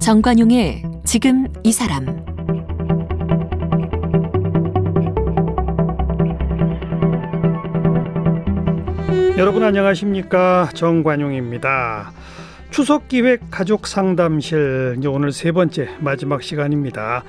정관용의 지금 이 사람 여러분 안녕하십니까 정관용입니다. 추석 기획 가족 상담실 이제 오늘 세 번째 마지막 시간입니다.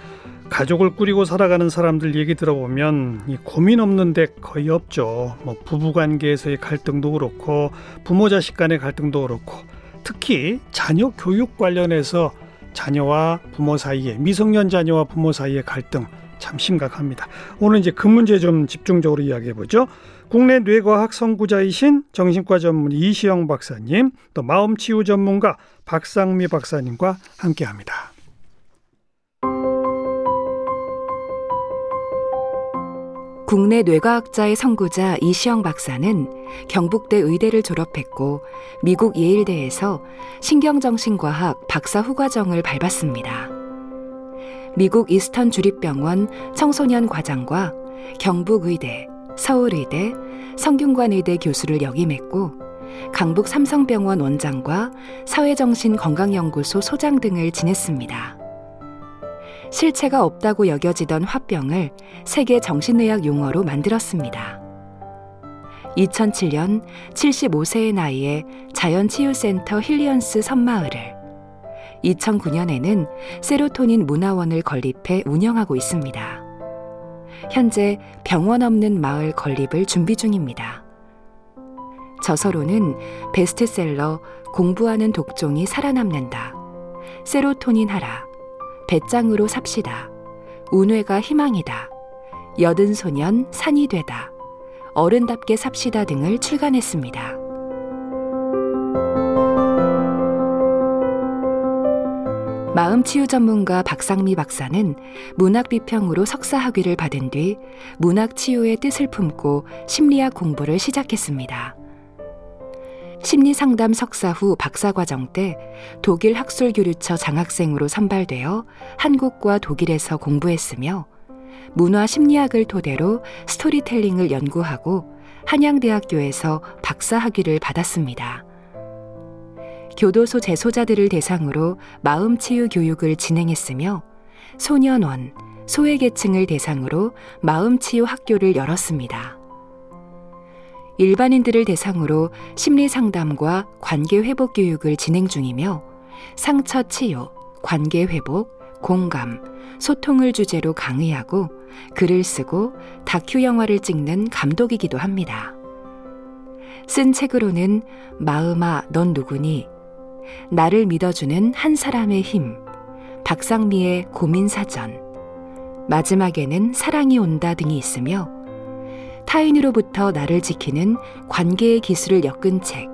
가족을 꾸리고 살아가는 사람들 얘기 들어보면 이 고민 없는 데 거의 없죠. 뭐 부부 관계에서의 갈등도 그렇고 부모 자식 간의 갈등도 그렇고 특히 자녀 교육 관련해서 자녀와 부모 사이에 미성년 자녀와 부모 사이의 갈등 참 심각합니다. 오늘 이제 그 문제 좀 집중적으로 이야기해 보죠. 국내 뇌과학 선구자이신 정신과 전문 이시영 박사님, 또 마음치유 전문가 박상미 박사님과 함께 합니다. 국내 뇌과학자의 선구자 이시영 박사는 경북대 의대를 졸업했고 미국 예일대에서 신경정신과학 박사 후과정을 밟았습니다. 미국 이스턴 주립병원 청소년 과장과 경북의대, 서울의대, 성균관의대 교수를 역임했고 강북 삼성병원 원장과 사회정신건강연구소 소장 등을 지냈습니다. 실체가 없다고 여겨지던 화병을 세계 정신의학 용어로 만들었습니다. 2007년 75세의 나이에 자연치유센터 힐리언스 섬마을을 2009년에는 세로토닌 문화원을 건립해 운영하고 있습니다. 현재 병원 없는 마을 건립을 준비 중입니다. 저서로는 베스트셀러 공부하는 독종이 살아남는다. 세로토닌 하라. 배짱으로 삽시다. 운회가 희망이다. 여든 소년 산이 되다. 어른답게 삽시다 등을 출간했습니다. 마음치유 전문가 박상미 박사는 문학 비평으로 석사 학위를 받은 뒤 문학 치유의 뜻을 품고 심리학 공부를 시작했습니다. 심리 상담 석사 후 박사 과정 때 독일 학술 교류처 장학생으로 선발되어 한국과 독일에서 공부했으며 문화 심리학을 토대로 스토리텔링을 연구하고 한양대학교에서 박사 학위를 받았습니다. 교도소 재소자들을 대상으로 마음치유 교육을 진행했으며 소년원, 소외계층을 대상으로 마음치유 학교를 열었습니다. 일반인들을 대상으로 심리 상담과 관계 회복 교육을 진행 중이며 상처 치유, 관계 회복, 공감, 소통을 주제로 강의하고 글을 쓰고 다큐 영화를 찍는 감독이기도 합니다. 쓴 책으로는 마음아 넌 누구니 나를 믿어주는 한 사람의 힘, 박상미의 고민사전, 마지막에는 사랑이 온다 등이 있으며 타인으로부터 나를 지키는 관계의 기술을 엮은 책,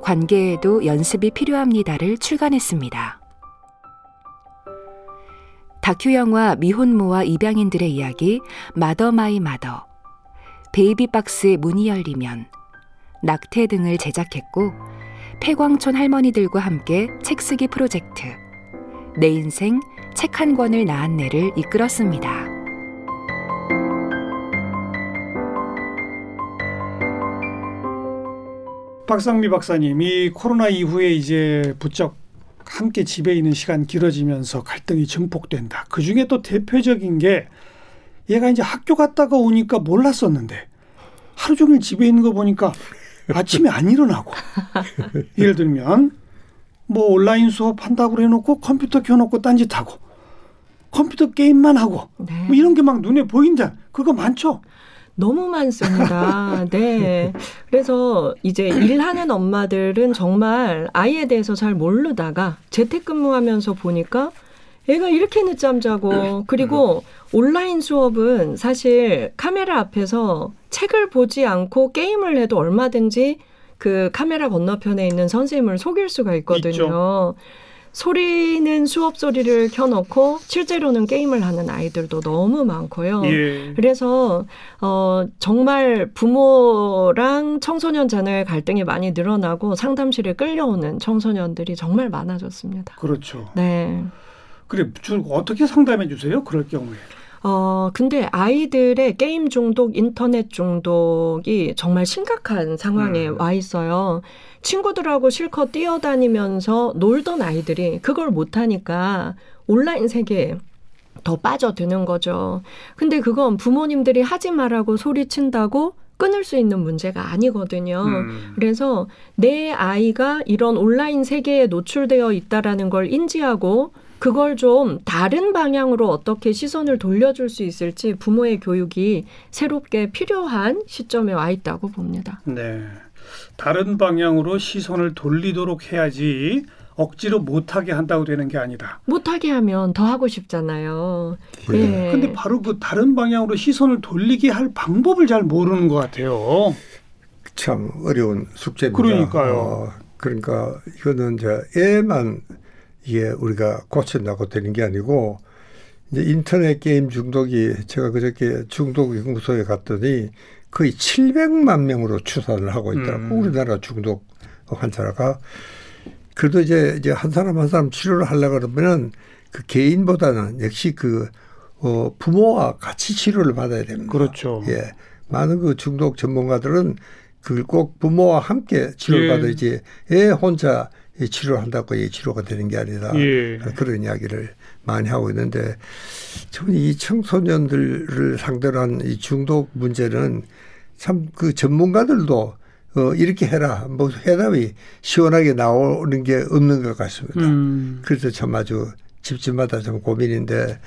관계에도 연습이 필요합니다를 출간했습니다. 다큐 영화 미혼모와 입양인들의 이야기 Mother My Mother, 베이비박스의 문이 열리면, 낙태 등을 제작했고 폐광촌 할머니들과 함께 책쓰기 프로젝트 내 인생 책 한 권을 낳은 내를 이끌었습니다. 박상미 박사님, 이 코로나 이후에 이제 부쩍 함께 집에 있는 시간 길어지면서 갈등이 증폭된다. 그 중에 또 대표적인 게 얘가 이제 학교 갔다가 오니까 몰랐었는데 하루 종일 집에 있는 거 보니까 아침에 안 일어나고 예를 들면 뭐 온라인 수업 한다고 해놓고 컴퓨터 켜놓고 딴짓하고 컴퓨터 게임만 하고 네. 뭐 이런 게 막 눈에 보인다. 그거 많죠. 너무 많습니다. 네. 그래서 이제 일하는 엄마들은 정말 아이에 대해서 잘 모르다가 재택근무하면서 보니까 애가 이렇게 늦잠 자고 그리고 온라인 수업은 사실 카메라 앞에서 책을 보지 않고 게임을 해도 얼마든지 그 카메라 건너편에 있는 선생님을 속일 수가 있거든요. 있죠. 소리는 수업 소리를 켜놓고 실제로는 게임을 하는 아이들도 너무 많고요. 예. 그래서 어 정말 부모랑 청소년 자녀의 갈등이 많이 늘어나고 상담실에 끌려오는 청소년들이 정말 많아졌습니다. 그렇죠. 네. 그래, 어떻게 상담해 주세요? 그럴 경우에. 어, 근데 아이들의 게임 중독, 인터넷 중독이 정말 심각한 상황에 음. 와 있어요. 친구들하고 실컷 뛰어다니면서 놀던 아이들이 그걸 못하니까 온라인 세계에 더 빠져드는 거죠. 근데 그건 부모님들이 하지 말라고 소리친다고 끊을 수 있는 문제가 아니거든요. 음. 그래서 내 아이가 이런 온라인 세계에 노출되어 있다라는 걸 인지하고 그걸 좀 다른 방향으로 어떻게 시선을 돌려줄 수 있을지 부모의 교육이 새롭게 필요한 시점에 와 있다고 봅니다. 네. 다른 방향으로 시선을 돌리도록 해야지 억지로 못하게 한다고 되는 게 아니다. 못하게 하면 더 하고 싶잖아요. 예. 예. 근데 바로 그 다른 방향으로 시선을 돌리게 할 방법을 잘 모르는 것 같아요. 참 어려운 숙제입니다. 그러니까요. 어, 그러니까 이거는 이제 애만 이게 우리가 고친다고 되는 게 아니고 이제 인터넷 게임 중독이 제가 그저께 중독 연구소에 갔더니 거의 700만 명으로 추산을 하고 있더라고. 음. 우리나라 중독 환자가 그래도 이제 이제 한 사람 한 사람 치료를 하려 그러면은 그 개인보다는 역시 그 어, 부모와 같이 치료를 받아야 됩니다. 그렇죠. 예. 많은 그 중독 전문가들은 그걸 꼭 부모와 함께 치료를 예. 받아야지 애 혼자 이 치료를 한다고 이 치료가 되는 게 아니라 예. 그런 이야기를 많이 하고 있는데 저는 이 청소년들을 상대로 한 이 중독 문제는 참 그 전문가들도 어 이렇게 해라 뭐 해답이 시원하게 나오는 게 없는 것 같습니다. 음. 그래서 참 아주 집집마다 좀 고민인데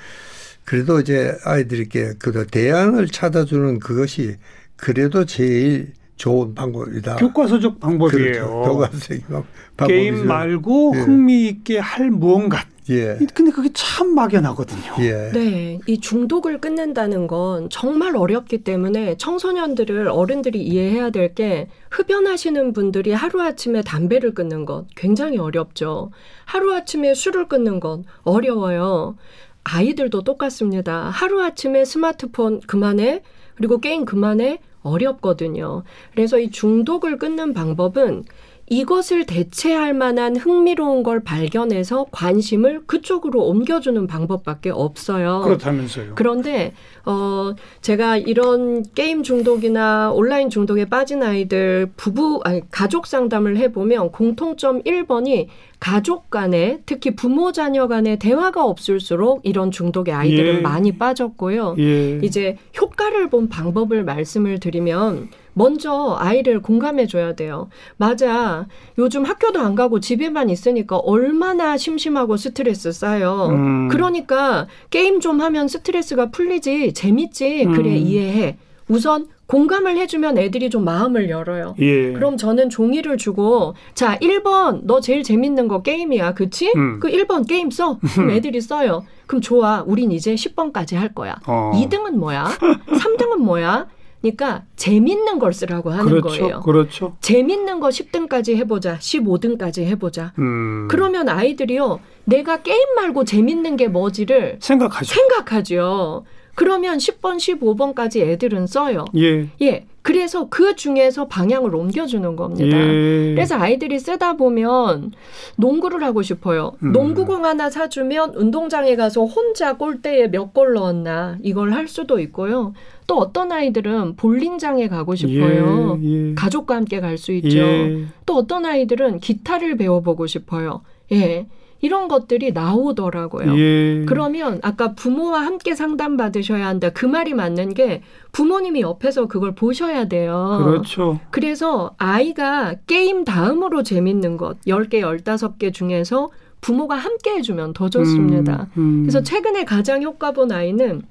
그래도 이제 아이들에게 그 대안을 찾아주는 그것이 그래도 제일 좋은 방법이다. 교과서적 방법이에요. 그렇죠. 교과서적 방법이죠. 게임 말고 예. 흥미 있게 할 무언가. 예. 근데 그게 참 막연하거든요. 예. 네, 이 중독을 끊는다는 건 정말 어렵기 때문에 청소년들을 어른들이 이해해야 될 게 흡연하시는 분들이 하루아침에 담배를 끊는 것 굉장히 어렵죠. 하루아침에 술을 끊는 건 어려워요. 아이들도 똑같습니다. 하루아침에 스마트폰 그만해, 그리고 게임 그만해, 어렵거든요. 그래서 이 중독을 끊는 방법은 이것을 대체할 만한 흥미로운 걸 발견해서 관심을 그쪽으로 옮겨주는 방법밖에 없어요. 그렇다면서요. 그런데 어 제가 이런 게임 중독이나 온라인 중독에 빠진 아이들 부부 아니 가족 상담을 해 보면 공통점 1번이 가족 간에 특히 부모 자녀 간에 대화가 없을수록 이런 중독의 아이들은 예. 많이 빠졌고요. 예. 이제 효과를 본 방법을 말씀을 드리면 먼저 아이를 공감해 줘야 돼요. 맞아. 요즘 학교도 안 가고 집에만 있으니까 얼마나 심심하고 스트레스 쌓여. 음. 그러니까 게임 좀 하면 스트레스가 풀리지. 재밌지. 그래 음. 이해해. 우선 공감을 해주면 애들이 좀 마음을 열어요. 예. 그럼 저는 종이를 주고 자 1번 너 제일 재밌는 거 게임이야 그치? 음. 그 1번 게임 써 그럼 애들이 써요 그럼 좋아 우린 이제 10번까지 할 거야 어. 2등은 뭐야 3등은 뭐야 그러니까 재밌는 걸 쓰라고 하는 그렇죠. 거예요 그렇죠. 재밌는 거 10등까지 해보자 15등까지 해보자 음. 그러면 아이들이요 내가 게임 말고 재밌는 게 뭐지를 생각하죠. 생각하죠 그러면 10번 15번까지 애들은 써요 예. 예 그래서 그 중에서 방향을 옮겨주는 겁니다 예. 그래서 아이들이 쓰다 보면 농구를 하고 싶어요. 음. 농구공 하나 사주면 운동장에 가서 혼자 골대에 몇 골 넣었나 이걸 할 수도 있고요. 또 어떤 아이들은 볼링장에 가고 싶어요. 예. 예. 가족과 함께 갈 수 있죠. 예. 또 어떤 아이들은 기타를 배워보고 싶어요. 예. 이런 것들이 나오더라고요. 예. 그러면 아까 부모와 함께 상담 받으셔야 한다. 그 말이 맞는 게 부모님이 옆에서 그걸 보셔야 돼요. 그렇죠. 그래서 아이가 게임 다음으로 재밌는 것 10개, 15개 중에서 부모가 함께 해주면 더 좋습니다. 음, 음. 그래서 최근에 가장 효과 본 아이는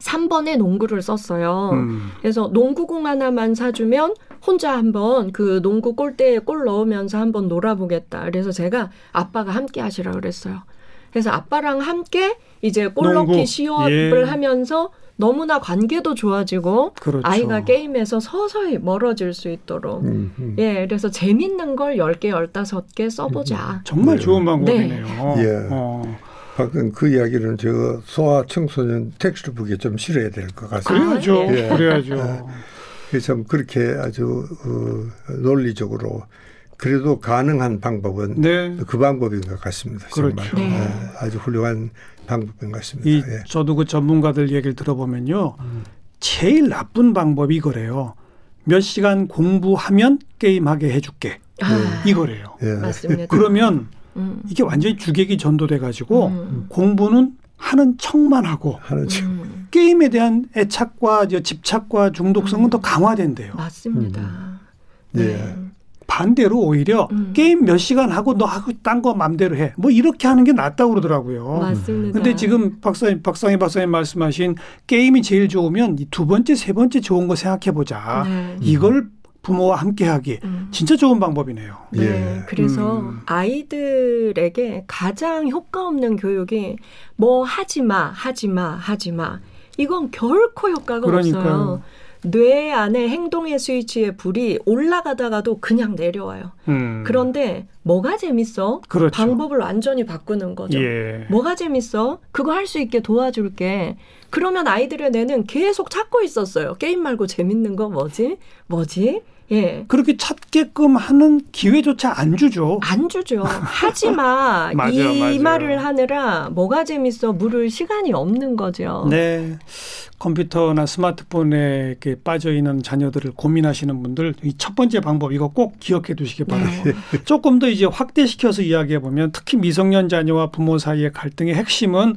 3번에 농구를 썼어요. 음. 그래서 농구공 하나만 사주면 혼자 한번 그 농구 골대에 골 넣으면서 한번 놀아보겠다. 그래서 제가 아빠가 함께 하시라 그랬어요. 그래서 아빠랑 함께 이제 골 농구. 넣기 시합을 예. 하면서 너무나 관계도 좋아지고 그렇죠. 아이가 게임에서 서서히 멀어질 수 있도록 음, 음. 예, 그래서 재밌는 걸 10개, 15개 써보자. 정말 네. 좋은 방법이네요. 예. 어. 방금 그 이야기는 저 소아 청소년 텍스트북에 좀 실어야 될 것 같습니다. 그래야죠. 아, 예. 그래야죠. 그래서 참 그렇게 아주 어, 논리적으로 그래도 가능한 방법은 네. 그 방법인 것 같습니다. 그렇죠. 정말 네. 예, 아주 훌륭한 방법인 것 같습니다. 이 예. 저도 그 전문가들 얘기를 들어보면요. 제일 나쁜 방법이 이거래요. 몇 시간 공부하면 게임하게 해줄게. 아, 이거래요. 예. 맞습니다. 그러면 음, 이게 완전히 주객이 전도돼 가지고 음, 공부는 하는 척만 하고 하는 척. 음, 게임에 대한 애착과 저 집착과 중독성은 음. 더 강화된대요. 맞습니다. 예. 네. 반대로 오히려 음. 게임 몇 시간 하고 너 하고 딴 거 맘대로 해. 뭐 이렇게 하는 게 낫다고 그러더라고요. 맞습니다. 근데 지금 박사님, 박상희 박사님 말씀하신 게임이 제일 좋으면 이두 번째, 세 번째 좋은 거 생각해 보자. 네. 이걸 부모와 함께 하기. 음. 진짜 좋은 방법이네요. 네, 예. 그래서 음. 아이들에게 가장 효과 없는 교육이 뭐 하지 마, 하지 마, 하지 마. 이건 결코 효과가 그러니까요. 없어요. 뇌 안에 행동의 스위치의 불이 올라가다가도 그냥 내려와요. 음. 그런데 뭐가 재밌어? 그렇죠. 방법을 완전히 바꾸는 거죠. 예. 뭐가 재밌어? 그거 할 수 있게 도와줄게. 그러면 아이들의 뇌는 계속 찾고 있었어요. 게임 말고 재밌는 거 뭐지? 뭐지? 예. 그렇게 찾게끔 하는 기회조차 안 주죠. 안 주죠. 하지 마. 맞아요, 이 맞아요. 말을 하느라 뭐가 재밌어 물을 시간이 없는 거죠. 네. 컴퓨터나 스마트폰에 이렇게 빠져 있는 자녀들을 고민하시는 분들 이 첫 번째 방법 이거 꼭 기억해 두시기 바랍니다. 네. 조금 더 이제 확대시켜서 이야기해 보면 특히 미성년 자녀와 부모 사이의 갈등의 핵심은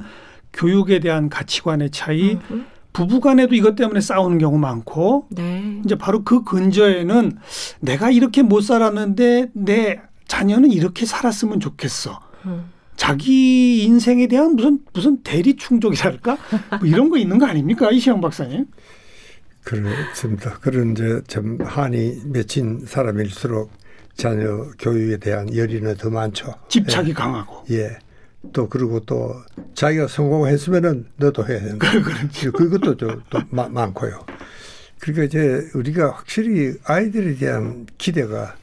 교육에 대한 가치관의 차이, 음, 부부간에도 이것 때문에 싸우는 경우 많고 네. 이제 바로 그 근저에는 내가 이렇게 못 살았는데 내 자녀는 이렇게 살았으면 좋겠어. 음. 자기 인생에 대한 무슨 무슨 대리 충족이랄까 뭐 이런 거 있는 거 아닙니까 이시영 박사님? 그렇습니다. 그런 이제 좀 한이 맺힌 사람일수록 자녀 교육에 대한 열의는 더 많죠. 집착이 강하고. 예. 또 그리고 또 자기가 성공했으면은 너도 해야 된다. 그것도 좀 또 많고요. 그러니까 이제 우리가 확실히 아이들에 대한 기대가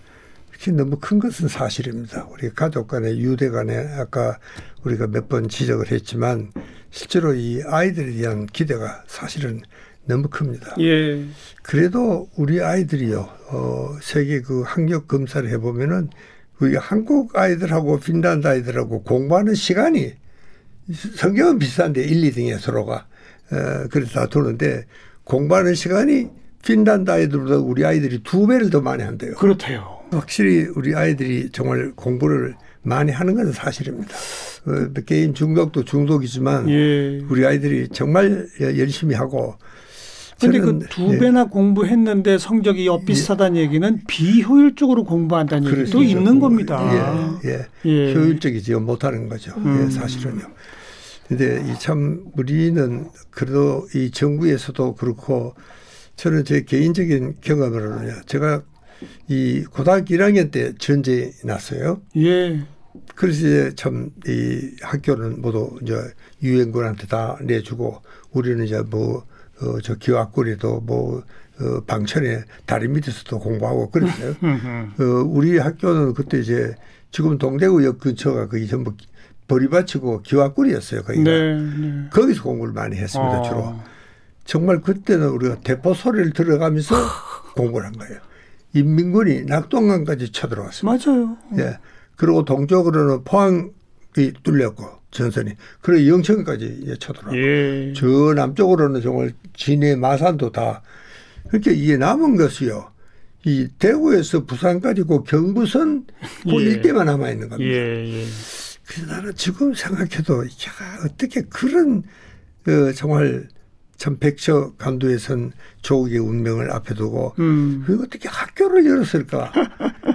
이렇게 너무 큰 것은 사실입니다. 우리 가족 간에 유대 간에 아까 우리가 몇 번 지적을 했지만 실제로 이 아이들에 대한 기대가 사실은 너무 큽니다. 예. 그래도 우리 아이들이요, 어, 세계 그 학력 검사를 해보면은 우리 한국 아이들하고 핀란드 아이들하고 공부하는 시간이 성경은 비슷한데 1, 2등에 서로가. 어, 그래서 다투는데 공부하는 시간이 핀란드 아이들보다 우리 아이들이 두 배를 더 많이 한대요. 그렇대요. 확실히 우리 아이들이 정말 공부를 많이 하는 것은 사실입니다. 어, 게임 중독도 중독이지만 예. 우리 아이들이 정말 열심히 하고 근데 그두 예. 배나 공부했는데 성적이 엇비슷하다는 얘기는 비효율적으로 공부한다는 얘기도 그렇죠. 있는 겁니다. 예, 예. 예. 효율적이지 못하는 거죠. 음. 예, 사실은요. 근데 이 참 우리는 그래도 이 정부에서도 그렇고 저는 제 개인적인 경험으로는요. 제가 이 고등학교 1학년 때 전쟁이 났어요. 예. 그래서 이제 참 이 학교는 모두 이제 유엔군한테 다 내주고 우리는 이제 뭐 어, 저 기와꾸리도 뭐 어, 방천에 다리 밑에서도 공부하고 그랬어요. 어, 우리 학교는 그때 이제 지금 동대구역 근처가 거의 전부 버리밭이고 기와꿀이었어요. 거기가. 네. 네. 거기서 공부를 많이 했습니다. 어. 주로. 정말 그때는 우리가 대포 소리를 들어가면서 공부를 한 거예요. 인민군이 낙동강까지 쳐들어왔습니다. 맞아요. 예. 그리고 동쪽으로는 포항이 뚫렸고 전선이. 그리고 영천까지 쳐들어왔고. 예. 저 남쪽으로는 정말 진해 마산도 다 그렇게 이게 남은 것이요. 이 대구에서 부산까지 그 경부선 그 예. 일대만 남아 있는 겁니다. 예. 예. 그래서 나는 지금 생각해도 야, 어떻게 그런 어, 정말 참 백서 간두에선 조국의 운명을 앞에 두고 음. 그 어떻게 학교를 열었을까?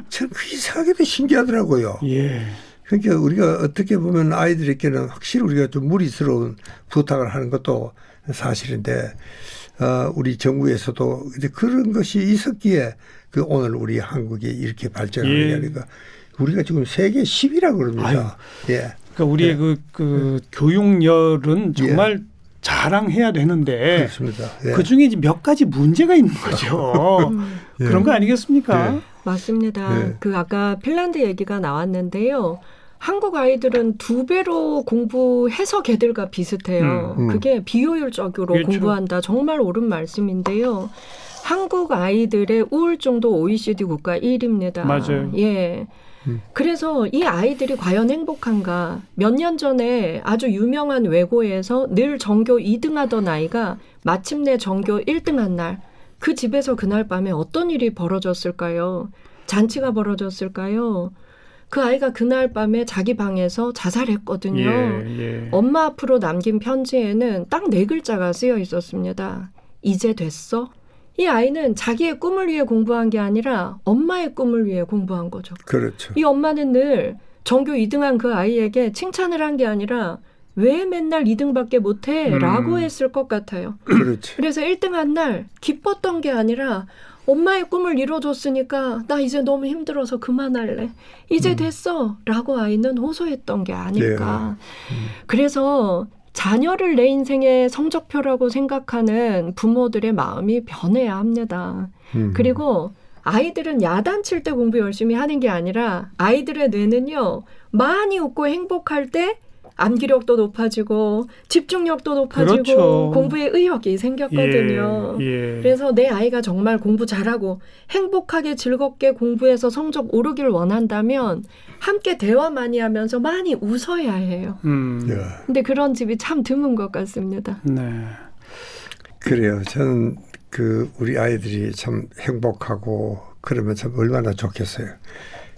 저는 그게 생각해도 신기하더라고요. 예. 그러니까 우리가 어떻게 보면 아이들에게는 확실히 우리가 좀 무리스러운 부탁을 하는 것도 사실인데 어, 우리 정부에서도 이제 그런 것이 있었기에 그 오늘 우리 한국이 이렇게 발전하는 예. 게 아닌가. 우리가 지금 세계 10위라 그럽니다. 예. 그러니까 우리의 네. 그, 그 교육열은 정말 자랑해야 되는데 그렇습니다. 예. 그 중에 이제 몇 가지 문제가 있는 거죠. 음, 예. 그런 거 아니겠습니까? 예. 맞습니다. 네. 그 아까 핀란드 얘기가 나왔는데요. 한국 아이들은 두 배로 공부해서 걔들과 비슷해요. 음, 음. 그게 비효율적으로 그렇죠. 공부한다. 정말 옳은 말씀인데요. 한국 아이들의 우울증도 OECD 국가 1위입니다. 맞아요. 예. 음. 그래서 이 아이들이 과연 행복한가? 몇 년 전에 아주 유명한 외고에서 늘 전교 2등 하던 아이가 마침내 전교 1등 한 날, 그 집에서 그날 밤에 어떤 일이 벌어졌을까요? 잔치가 벌어졌을까요? 그 아이가 그날 밤에 자기 방에서 자살했거든요. 예, 예. 엄마 앞으로 남긴 편지에는 딱 네 글자가 쓰여 있었습니다. 이제 됐어? 이 아이는 자기의 꿈을 위해 공부한 게 아니라 엄마의 꿈을 위해 공부한 거죠. 그렇죠. 이 엄마는 늘 전교 2등한 그 아이에게 칭찬을 한 게 아니라 왜 맨날 2등밖에 못해? 음. 라고 했을 것 같아요. 그렇죠. 그래서 1등 한 날 기뻤던 게 아니라 엄마의 꿈을 이뤄줬으니까 나 이제 너무 힘들어서 그만할래. 이제 음. 됐어. 라고 아이는 호소했던 게 아닐까. 음. 그래서 자녀를 내 인생의 성적표라고 생각하는 부모들의 마음이 변해야 합니다. 음. 그리고 아이들은 야단칠 때 공부 열심히 하는 게 아니라 아이들의 뇌는요 많이 웃고 행복할 때 암기력도 높아지고 집중력도 높아지고 그렇죠. 공부에 의욕이 생겼거든요. 예, 예. 그래서 내 아이가 정말 공부 잘하고 행복하게 즐겁게 공부해서 성적 오르길 원한다면 함께 대화 많이 하면서 많이 웃어야 해요. 음. 예. 근데 그런 집이 참 드문 것 같습니다. 네. 그래요. 저는 그 우리 아이들이 참 행복하고 그러면 참 얼마나 좋겠어요.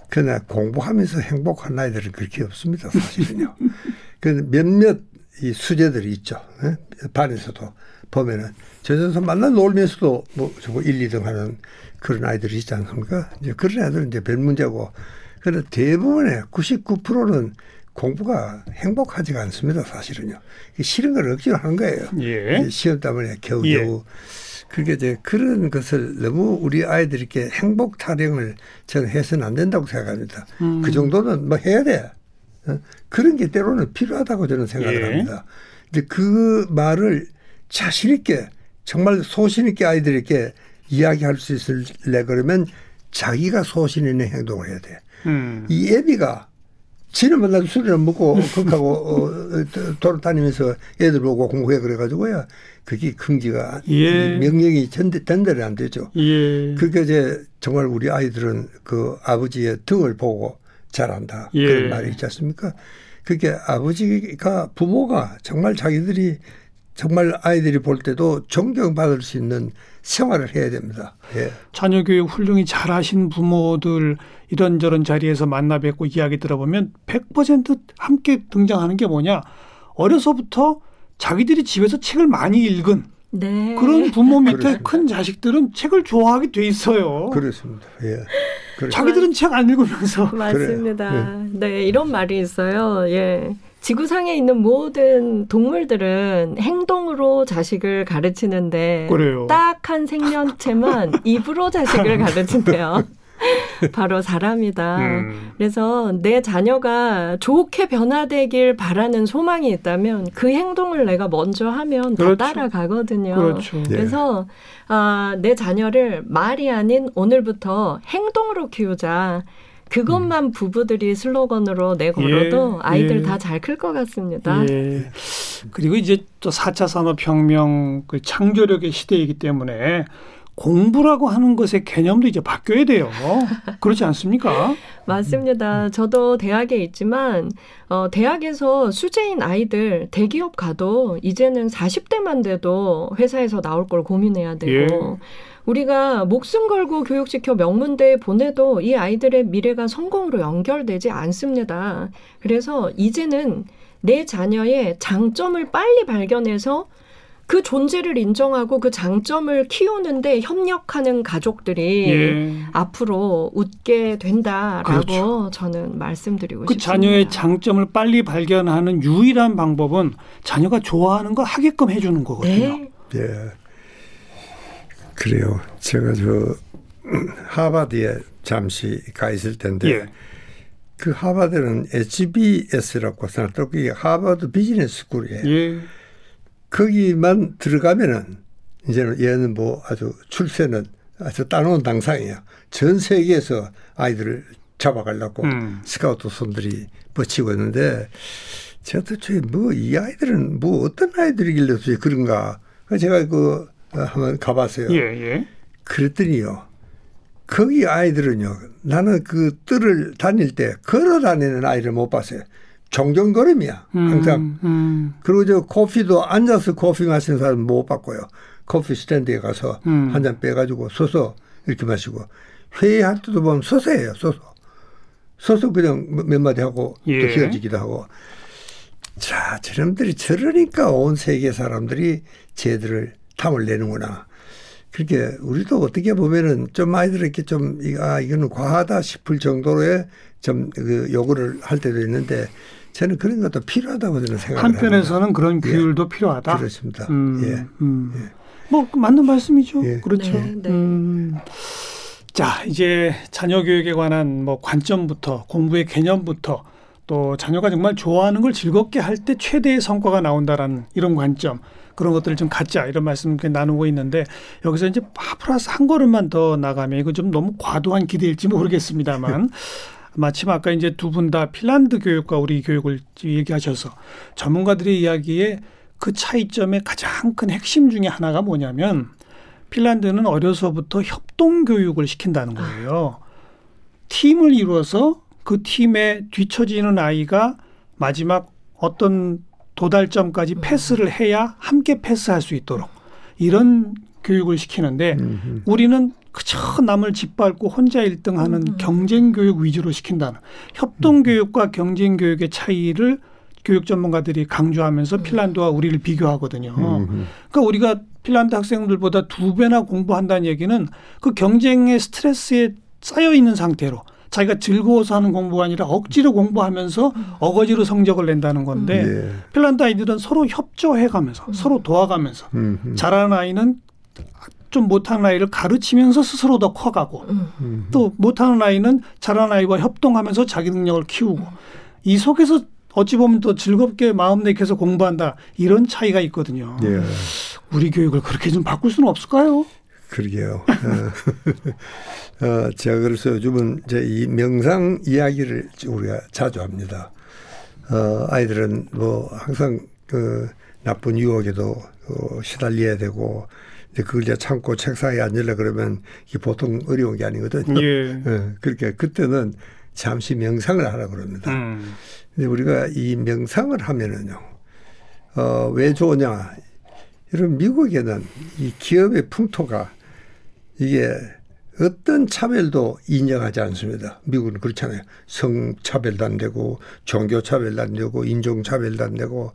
그러나 공부하면서 행복한 아이들은 그렇게 없습니다. 사실은요. 그 몇몇 이 수재들이 있죠. 예? 반에서도 보면은 저에서 만나 놀면서도 뭐 저거 1, 2등 하는 그런 아이들이 있지 않습니까? 이제 그런 애들은 이제 별 문제고 그러나 대부분의 99%는 공부가 행복하지가 않습니다. 사실은요. 이 싫은 걸 억지로 하는 거예요. 예. 시험 때문에 겨우겨우. 예. 그게 이제 그런 것을 너무 우리 아이들에게 행복 타령을 저는 해서는 안 된다고 생각합니다. 음. 그 정도는 뭐 해야 돼. 어? 그런 게 때로는 필요하다고 저는 생각을 예. 합니다. 근데 그 말을 자신 있게 정말 소신 있게 아이들에게 이야기할 수 있을래 그러면 자기가 소신 있는 행동을 해야 돼. 음. 이 애비가 지는 맨날 술이나 먹고 그하고 어, 돌아다니면서 애들 보고 공부해 그래가지고야 그게 긍지가 예. 명령이 전달이 안 되죠. 예. 그게 이제 정말 우리 아이들은 그 아버지의 등을 보고 자란다 예. 그런 말이 있지 않습니까? 그게 아버지가 부모가 정말 자기들이 정말 아이들이 볼 때도 존경받을 수 있는 생활을 해야 됩니다. 예. 자녀 교육 훌륭히 잘하신 부모들 이런저런 자리에서 만나 뵙고 이야기 들어보면 100% 함께 등장하는 게 뭐냐? 어려서부터 자기들이 집에서 책을 많이 읽은 네. 그런 부모 밑에 그렇습니다. 큰 자식들은 책을 좋아하게 돼 있어요. 그렇습니다. 예. 그렇- 자기들은 책 안 읽으면서 맞습니다. 네, 이런 말이 있어요. 예. 지구상에 있는 모든 동물들은 행동으로 자식을 가르치는데. 딱 한 생명체만 입으로 자식을 가르친대요. 바로 사람이다. 음. 그래서 내 자녀가 좋게 변화되길 바라는 소망이 있다면 그 행동을 내가 먼저 하면 다 그렇죠. 따라가거든요. 그렇죠. 예. 그래서 아, 내 자녀를 말이 아닌 오늘부터 행동으로 키우자. 그것만 부부들이 슬로건으로 내걸어도 예, 아이들 예. 다잘 클 것 같습니다. 예. 그리고 이제 또 4차 산업혁명 그 창조력의 시대이기 때문에 공부라고 하는 것의 개념도 이제 바뀌어야 돼요. 그렇지 않습니까? 맞습니다. 저도 대학에 있지만 어, 대학에서 수재인 아이들 대기업 가도 이제는 40대만 돼도 회사에서 나올 걸 고민해야 되고 예. 우리가 목숨 걸고 교육시켜 명문대에 보내도 이 아이들의 미래가 성공으로 연결되지 않습니다. 그래서 이제는 내 자녀의 장점을 빨리 발견해서 그 존재를 인정하고 그 장점을 키우는데 협력하는 가족들이 예. 앞으로 웃게 된다라고 그렇죠. 저는 말씀드리고 그 싶습니다. 자녀의 장점을 빨리 발견하는 유일한 방법은 자녀가 좋아하는 거 하게끔 해주는 거거든요. 네. 예. 그래요. 제가 저 하버드에 잠시 가 있을 텐데 예. 그 하버드는 HBS라고 생각하고 그게 하버드 비즈니스 스쿨이에요. 예. 거기만 들어가면은 이제는 얘는 뭐 아주 출세는 아주 따놓은 당상이에요. 전 세계에서 아이들을 잡아가려고 음. 스카우트 손들이 뻗치고 있는데 제가 도대체 뭐 이 아이들은 뭐 어떤 아이들이길래 도대체 그런가. 제가 그 어, 한번 가봤어요. 예. 예. 그랬더니요. 거기 아이들은요. 나는 그 뜰을 다닐 때 걸어 다니는 아이를 못 봤어요. 종종걸음이야. 항상. 음, 음, 그리고 저 커피도 앉아서 커피 마시는 사람 못 봤고요. 커피 스탠드에 가서 음. 한잔 빼가지고 서서 이렇게 마시고 회의할 때도 보면 서서 해요. 서서. 서서 그냥 몇 마디 하고 예. 또 헤어지기도 하고. 자, 저놈들이 저러니까 온 세계 사람들이 쟤들을 탐을 내는구나. 그렇게 우리도 어떻게 보면은 좀 아이들에게 좀 이- 아 이거는 과하다 싶을 정도로의 좀 그 요구를 할 때도 있는데 저는 그런 것도 필요하다고 저는 생각합니다. 한편에서는 그런 규율도 필요하다. 그렇습니다. 음, 예. 음. 뭐 맞는 말씀이죠. 예. 그렇죠. 네, 네. 음. 자, 이제 자녀 교육에 관한 뭐 관점부터 공부의 개념부터 또 자녀가 정말 좋아하는 걸 즐겁게 할 때 최대의 성과가 나온다라는 이런 관점 그런 것들을 좀 갖자 이런 말씀 이렇게 나누고 있는데 여기서 이제 플러스 한 걸음만 더 나가면 이거 좀 너무 과도한 기대일지 모르겠습니다만 마침 아까 이제 두 분 다 핀란드 교육과 우리 교육을 얘기하셔서 전문가들의 이야기에 그 차이점의 가장 큰 핵심 중에 하나가 뭐냐면 핀란드는 어려서부터 협동 교육을 시킨다는 거예요. 팀을 이루어서 그 팀에 뒤처지는 아이가 마지막 어떤 도달점까지 패스를 해야 함께 패스할 수 있도록 이런 교육을 시키는데 음, 우리는 그저 남을 짓밟고 혼자 1등 하는 음. 경쟁 교육 위주로 시킨다는 협동 교육과 경쟁 교육의 차이를 교육 전문가들이 강조하면서 핀란드와 우리를 비교하거든요. 음, 그러니까 우리가 핀란드 학생들보다 두 배나 공부한다는 얘기는 그 경쟁의 스트레스에 쌓여 있는 상태로 자기가 즐거워서 하는 공부가 아니라 억지로 공부하면서 어거지로 성적을 낸다는 건데 예. 핀란드 아이들은 서로 협조해가면서 서로 도와가면서 음, 음, 잘하는 아이는 좀 못하는 아이를 가르치면서 스스로 더 커가고 음. 음. 또 못하는 아이는 잘하는 아이와 협동하면서 자기 능력을 키우고 이 속에서 어찌 보면 또 즐겁게 마음 내켜서 공부한다 이런 차이가 있거든요. 예. 우리 교육을 그렇게 좀 바꿀 수는 없을까요? 그러게요. 어, 어, 제가 그래서 요즘은 이제 이 명상 이야기를 우리가 자주 합니다. 어, 아이들은 뭐 항상 그 나쁜 유혹에도 어, 시달려야 되고 이제 그걸 이제 참고 책상에 앉으려 그러면 이게 보통 어려운 게 아니거든요. 예. 어, 그러니까 그때는 잠시 명상을 하라 그럽니다. 음. 근데 우리가 이 명상을 하면은요, 어, 왜 좋으냐. 이런 미국에는 이 기업의 풍토가 이게 어떤 차별도 인정하지 않습니다. 미국은 그렇잖아요. 성차별도 안 되고, 종교차별도 안 되고, 인종차별도 안 되고,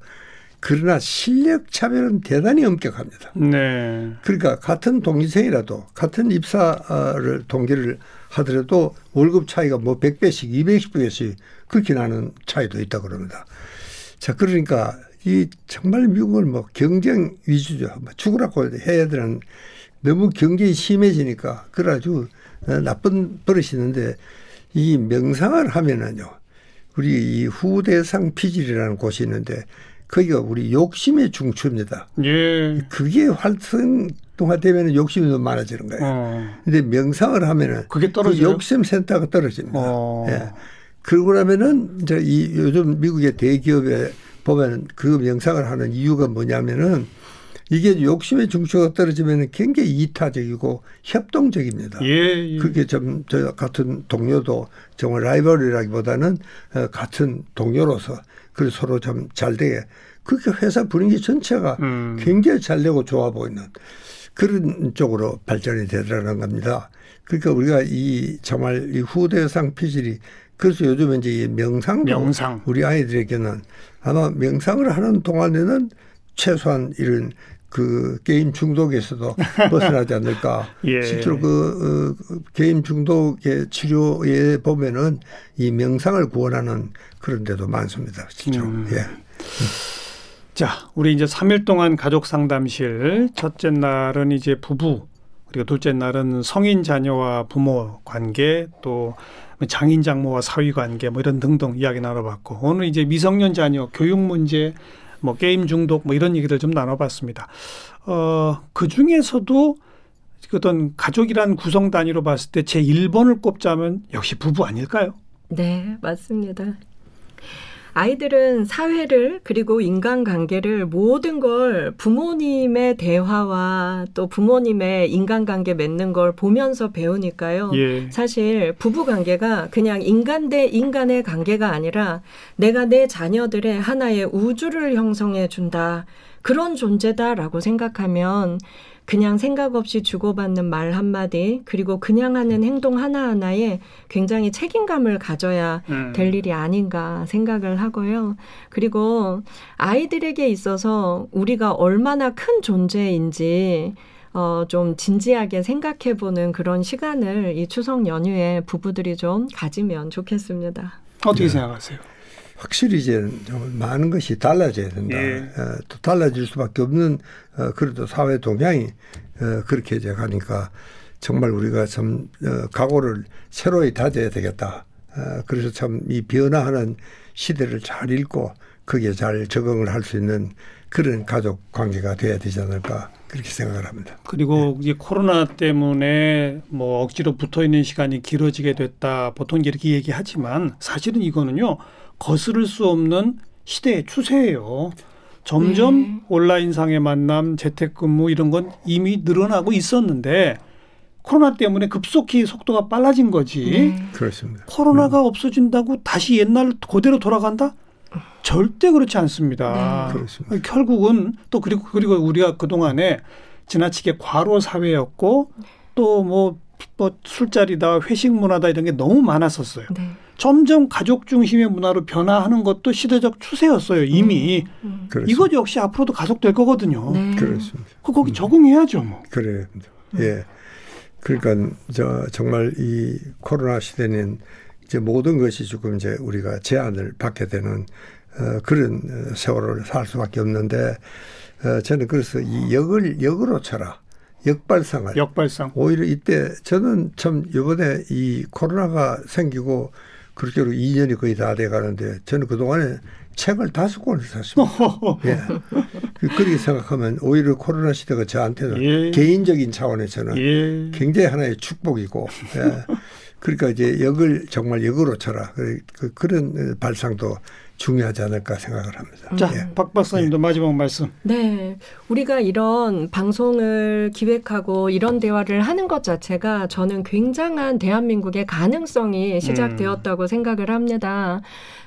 그러나 실력 차별은 대단히 엄격합니다. 네. 그러니까 같은 동기생이라도 같은 입사를 동기를 하더라도 월급 차이가 뭐 100배씩 200배씩 그렇게 나는 차이도 있다 그럽니다. 자, 그러니까 이 정말 미국은 뭐 경쟁 위주죠. 뭐 죽으라고 해야 되는 너무 경쟁이 심해지니까 그래가지고 나쁜 버릇이 있는데 이 명상을 하면은요. 우리 이 후대상 피질이라는 곳이 있는데 거기가 우리 욕심의 중추입니다. 예. 그게 활성화되면 욕심이 너무 많아지는 거예요. 어. 근데 명상을 하면은 그게 그 떨어져요. 욕심 센터가 떨어집니다. 어. 예. 그러고 나면은 이제 이 요즘 미국의 대기업에 보면은 그 명상을 하는 이유가 뭐냐면은 이게 욕심의 중추가 떨어지면은 굉장히 이타적이고 협동적입니다. 예. 예. 그게 좀 저 같은 동료도 정말 라이벌이라기보다는 어, 같은 동료로서 그 서로 좀 잘 되게 그렇게 회사 분위기 전체가 음. 굉장히 잘 되고 좋아 보이는 그런 쪽으로 발전이 되더라는 겁니다. 그러니까 우리가 이 정말 이 후대상 피질이 그래서 요즘 이제 이 명상도 명상. 우리 아이들에게는 아마 명상을 하는 동안에는 최소한 이런 그 게임 중독에서도 벗어나지 않을까. 예. 실제로 그 어, 게임 중독의 치료에 보면은 이 명상을 구원하는 그런 데도 많습니다. 실제로. 음. 예. 자, 우리 이제 3일 동안 가족 상담실 첫째 날은 이제 부부 그리고 둘째 날은 성인 자녀와 부모 관계 또 장인 장모와 사위 관계 뭐 이런 등등 이야기 나눠봤고 오늘 이제 미성년 자녀 교육 문제 뭐 게임 중독 뭐 이런 얘기들 좀 나눠봤습니다. 어, 그 중에서도 어떤 가족이란 구성 단위로 봤을 때 제 1번을 꼽자면 역시 부부 아닐까요? 네, 맞습니다. 아이들은 사회를 그리고 인간관계를 모든 걸 부모님의 대화와 또 부모님의 인간관계 맺는 걸 보면서 배우니까요. 예. 사실 부부 관계가 그냥 인간 대 인간의 관계가 아니라 내가 내 자녀들의 하나의 우주를 형성해 준다. 그런 존재다라고 생각하면 그냥 생각 없이 주고받는 말 한마디 그리고 그냥 하는 행동 하나하나에 굉장히 책임감을 가져야 음. 될 일이 아닌가 생각을 하고요. 그리고 아이들에게 있어서 우리가 얼마나 큰 존재인지 어, 좀 진지하게 생각해 보는 그런 시간을 이 추석 연휴에 부부들이 좀 가지면 좋겠습니다. 어떻게 생각하세요? 확실히 이제 좀 많은 것이 달라져야 된다. 예. 어, 또 달라질 수밖에 없는 어, 그래도 사회 동향이 어, 그렇게 이제 가니까 정말 우리가 참 어, 각오를 새로이 다져야 되겠다. 어, 그래서 참 이 변화하는 시대를 잘 읽고 거기에 잘 적응을 할 수 있는 그런 가족 관계가 돼야 되지 않을까 그렇게 생각을 합니다. 그리고 네. 이 코로나 때문에 뭐 억지로 붙어 있는 시간이 길어지게 됐다. 보통 이렇게 얘기하지만 사실은 이거는요. 거스를 수 없는 시대의 추세예요. 점점 네. 온라인상의 만남, 재택근무 이런 건 이미 늘어나고 있었는데 코로나 때문에 급속히 속도가 빨라진 거지. 네. 그렇습니다. 코로나가 없어진다고 다시 옛날 그대로 돌아간다? 절대 그렇지 않습니다. 네. 그렇습니다. 결국은 또 그리고 그리고 우리가 그 동안에 지나치게 과로 사회였고 또 뭐 뭐 술자리다 회식 문화다 이런 게 너무 많았었어요. 네. 점점 가족 중심의 문화로 변화하는 것도 시대적 추세였어요. 이미 음. 그렇습니다. 이것 역시 앞으로도 가속될 거거든요. 네. 그렇습니다. 그 거기 적응해야죠. 뭐. 그래요. 예. 그러니까 저 정말 이 코로나 시대는 이제 모든 것이 조금 이제 우리가 제한을 받게 되는 어, 그런 어, 세월을 살 수밖에 없는데 어, 저는 그래서 이 역을 역으로 쳐라 역발상을 역발상. 오히려 이때 저는 참 이번에 이 코로나가 생기고 그렇게 2년이 거의 다 돼 가는데 저는 그동안에 책을 다섯 권을 샀습니다. 예. 그- 그렇게 생각하면 오히려 코로나 시대가 저한테는 예. 개인적인 차원에서는 예. 굉장히 하나의 축복이고 예. 그러니까 이제 역을 정말 역으로 쳐라 그, 그, 그런 발상도 중요하지 않을까 생각을 합니다. 자, 예. 박 박사님도 마지막 말씀. 네. 우리가 이런 방송을 기획하고 이런 대화를 하는 것 자체가 저는 굉장한 대한민국의 가능성이 시작되었다고 생각을 합니다.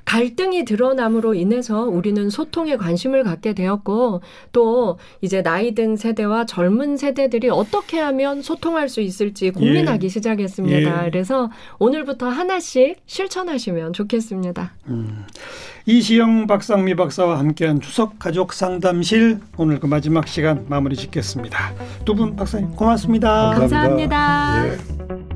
갈등이 드러남으로 인해서 우리는 소통에 관심을 갖게 되었고 또 이제 나이 든 세대와 젊은 세대들이 어떻게 하면 소통할 수 있을지 고민하기 시작했습니다. 예. 그래서 오늘부터 하나씩 실천하시면 좋겠습니다. 음. 이시영 박상미 박사와 함께한 추석 가족 상담실 오늘 그 마지막 시간 마무리 짓겠습니다. 두 분 박사님 고맙습니다. 감사합니다. 감사합니다. 예.